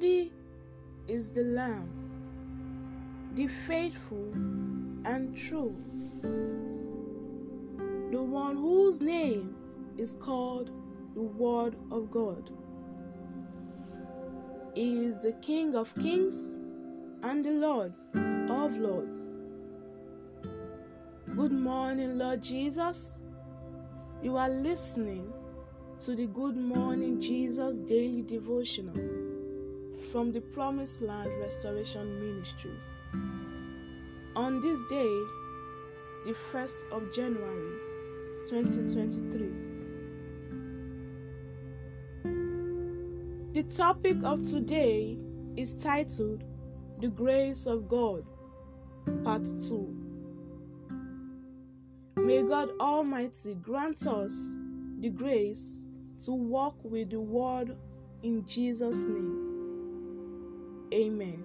Worthy is the Lamb, the faithful and true, the one whose name is called the Word of God. He is the King of kings and the Lord of lords. Good morning, Lord Jesus. You are listening to the Good Morning Jesus Daily Devotional from the Promised Land Restoration Ministries. On this day, the 1st of January 2023, the topic of today is titled The Grace of God, Part 2. May God Almighty grant us the grace to walk with the Word in Jesus' name. Amen.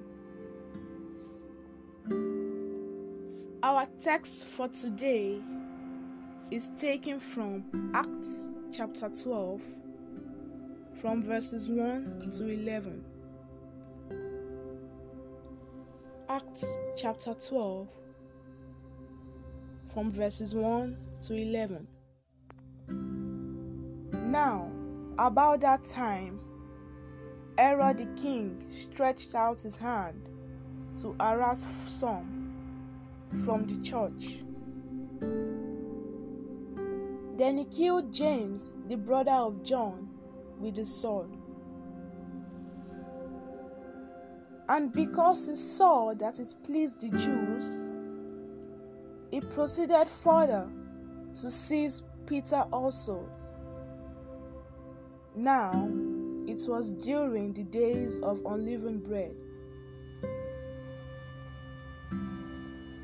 Our text for today is taken from Acts chapter 12, from verses 1 to 11. Acts chapter 12, from verses 1 to 11. Now, about that time, Herod the king stretched out his hand to harass some from the church. Then he killed James, the brother of John, with a sword. And because he saw that it pleased the Jews, he proceeded further to seize Peter also. Now it was during the days of unleavened bread.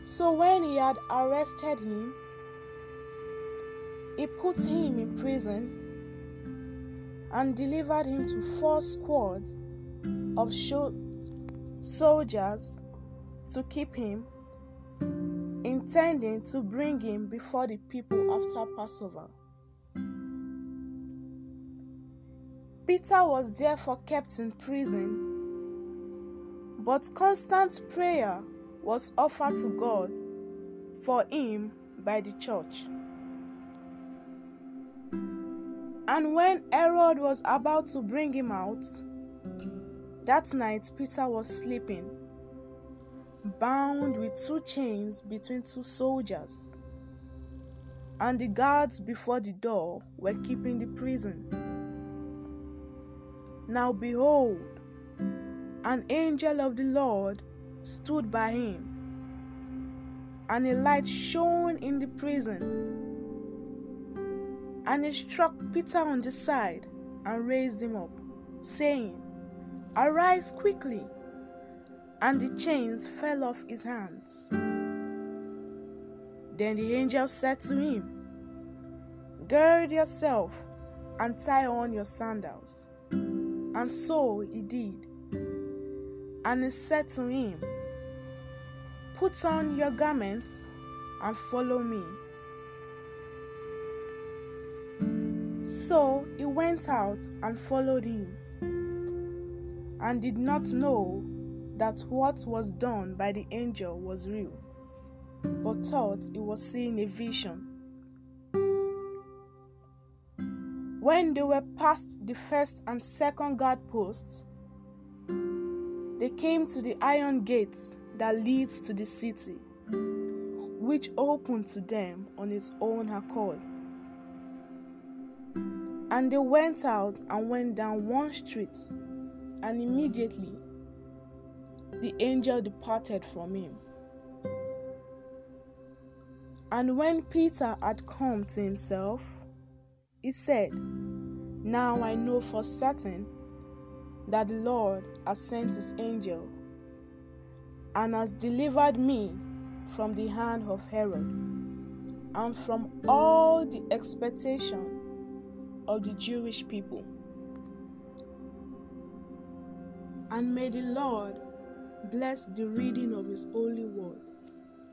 So when he had arrested him, he put him in prison and delivered him to four squads of soldiers to keep him, intending to bring him before the people after Passover. Peter was therefore kept in prison, but constant prayer was offered to God for him by the church. And when Herod was about to bring him out, that night Peter was sleeping, bound with two chains between two soldiers, and the guards before the door were keeping the prison. Now behold, an angel of the Lord stood by him, and a light shone in the prison. And he struck Peter on the side and raised him up, saying, Arise quickly. And the chains fell off his hands. Then the angel said to him, Gird yourself and tie on your sandals. And so he did. And he said to him, Put on your garments and follow me. So he went out and followed him, and did not know that what was done by the angel was real, but thought he was seeing a vision. When they were past the first and second guard posts, they came to the iron gates that leads to the city, which opened to them on its own accord. And they went out and went down one street, and immediately the angel departed from him. And when Peter had come to himself, he said, Now I know for certain that the Lord has sent his angel and has delivered me from the hand of Herod and from all the expectation of the Jewish people. And may the Lord bless the reading of his holy word.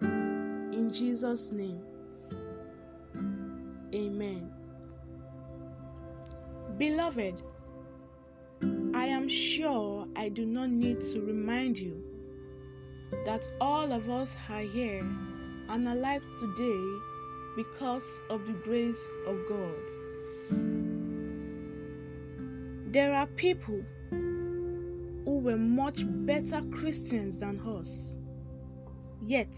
In Jesus' name, amen. Beloved, I am sure I do not need to remind you that all of us are here and alive today because of the grace of God. There are people who were much better Christians than us, yet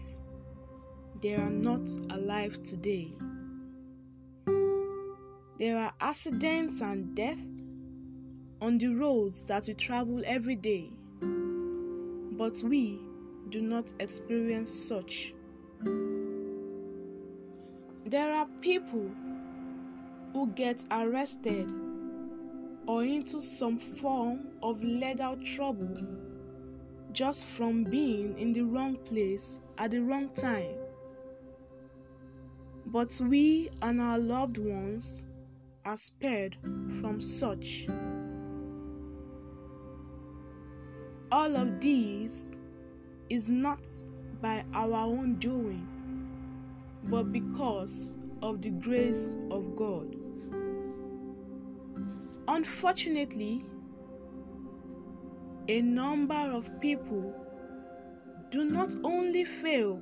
they are not alive today. There are accidents and death on the roads that we travel every day, but we do not experience such. There are people who get arrested or into some form of legal trouble just from being in the wrong place at the wrong time. But we and our loved ones are spared from such. All of these is not by our own doing, but because of the grace of God. Unfortunately, a number of people do not only fail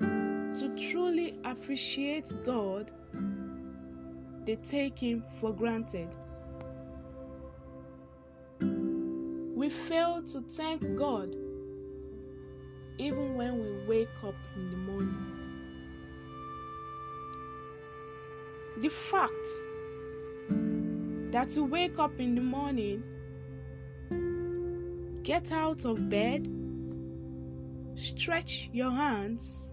to truly appreciate God they take Him for granted. We fail to thank God even when we wake up in the morning. The fact that you wake up in the morning, get out of bed, stretch your hands,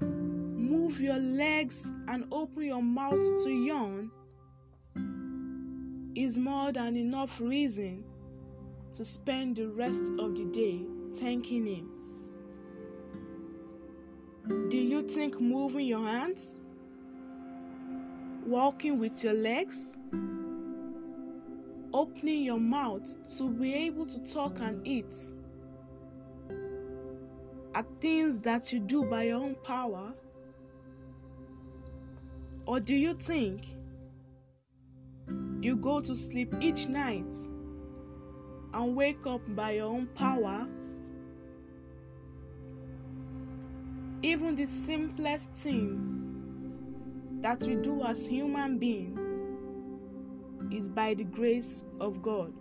move your legs and open your mouth to yawn is more than enough reason to spend the rest of the day thanking Him. Do you think moving your hands, walking with your legs, opening your mouth to be able to talk and eat are things that you do by your own power? Or do you think you go to sleep each night and wake up by your own power? Even the simplest thing that we do as human beings is by the grace of God.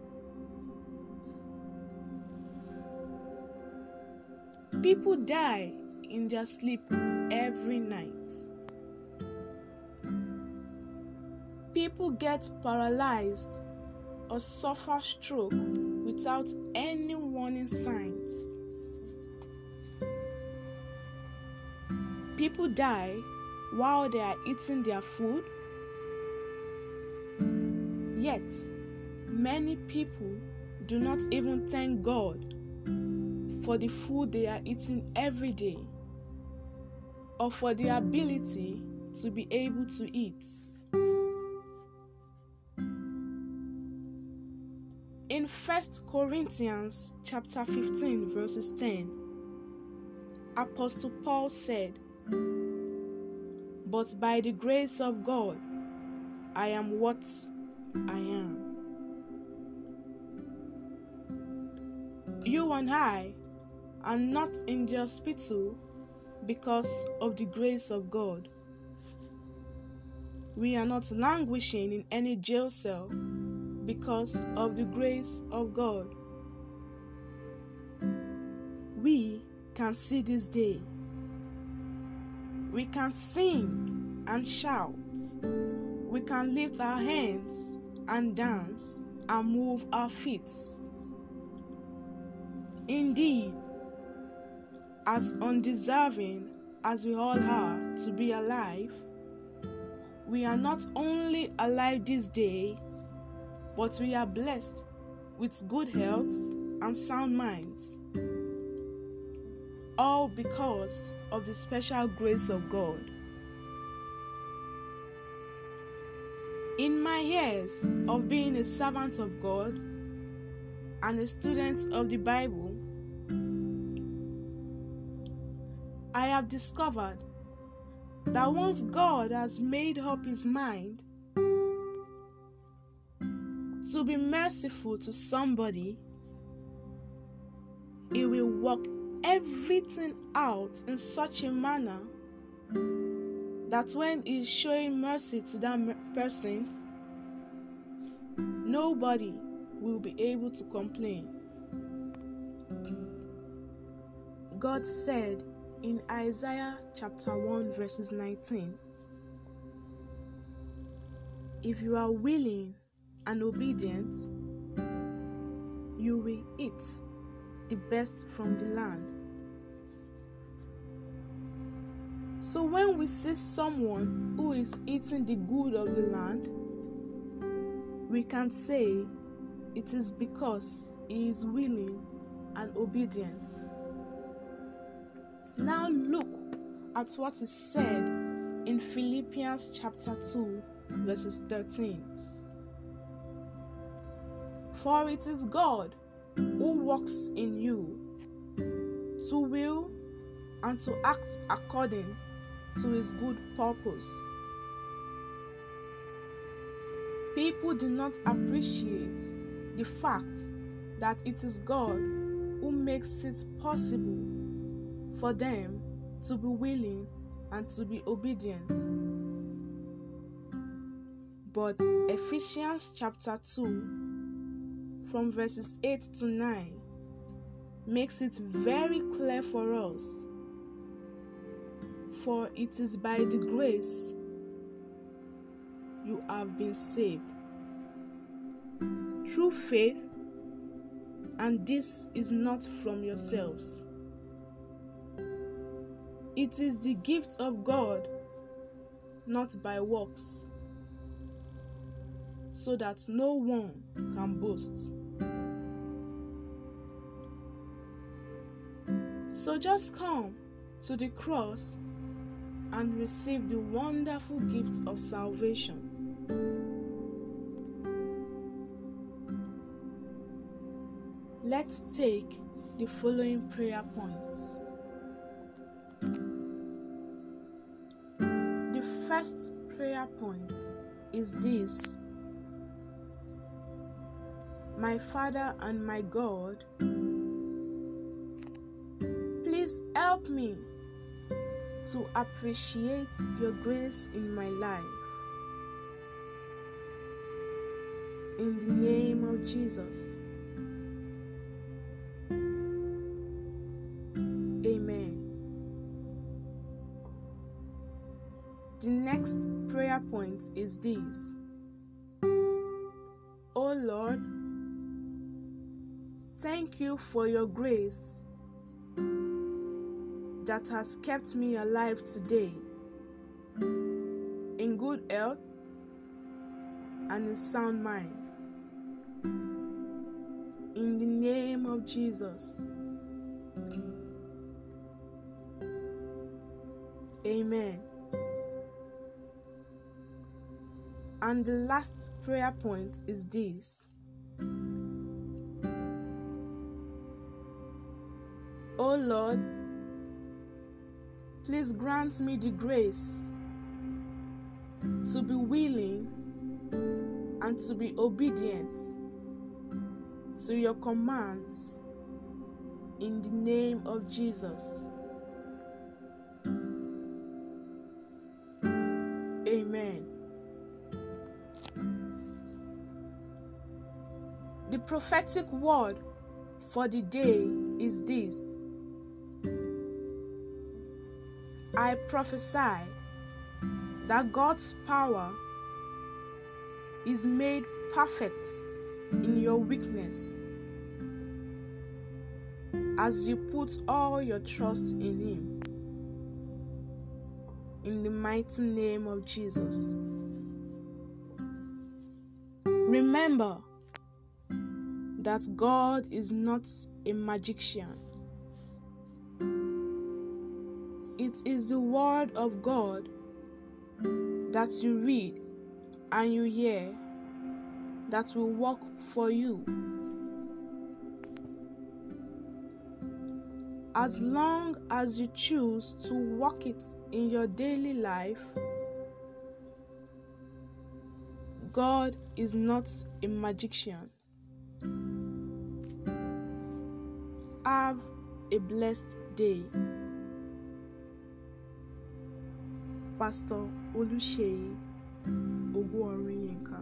People die in their sleep every night. People get paralyzed or suffer stroke without any warning signs. People die while they are eating their food. Yet, many people do not even thank God for the food they are eating every day or for the ability to be able to eat. 1 Corinthians chapter 15 verses 10, Apostle Paul said, "But by the grace of God, I am what I am." You and I are not in the hospital because of the grace of God. We are not languishing in any jail cell because of the grace of God. We can see this day. We can sing and shout. We can lift our hands and dance and move our feet. Indeed, as undeserving as we all are to be alive, we are not only alive this day but we are blessed with good health and sound minds. All because of the special grace of God. In my years of being a servant of God and a student of the Bible, I have discovered that once God has made up his mind to be merciful to somebody, He will work everything out in such a manner that when He's showing mercy to that person, nobody will be able to complain. God said in Isaiah chapter 1, verses 19 If you are willing and obedient, you will eat the best from the land. So when we see someone who is eating the good of the land, we can say it is because he is willing and obedient. Now look at what is said in Philippians chapter 2, verses 13. For it is God who works in you to will and to act according to his good purpose. People do not appreciate the fact that it is God who makes it possible for them to be willing and to be obedient. But Ephesians chapter 2, from verses 8 to 9, makes it very clear for us. For it is by the grace you have been saved through faith, and this is not from yourselves. It is the gift of God, not by works, so that no one can boast. So just come to the cross and receive the wonderful gift of salvation. Let's take the following prayer points. The first prayer point is this My Father and my God, help me to appreciate your grace in my life. In the name of Jesus. Amen. The next prayer point is this Oh Lord, thank you for your grace that has kept me alive today in good health and in sound mind. In the name of Jesus. Amen. And the last prayer point is this Oh Lord, please grant me the grace to be willing and to be obedient to your commands in the name of Jesus. Amen. The prophetic word for the day is this I prophesy that God's power is made perfect in your weakness as you put all your trust in Him. In the mighty name of Jesus. Remember that God is not a magician. It is the Word of God that you read and you hear that will work for you. As long as you choose to work it in your daily life, God is not a magician. Have a blessed day. Pastor Olúṣèyí Ògúnọ̀rìnyìnká.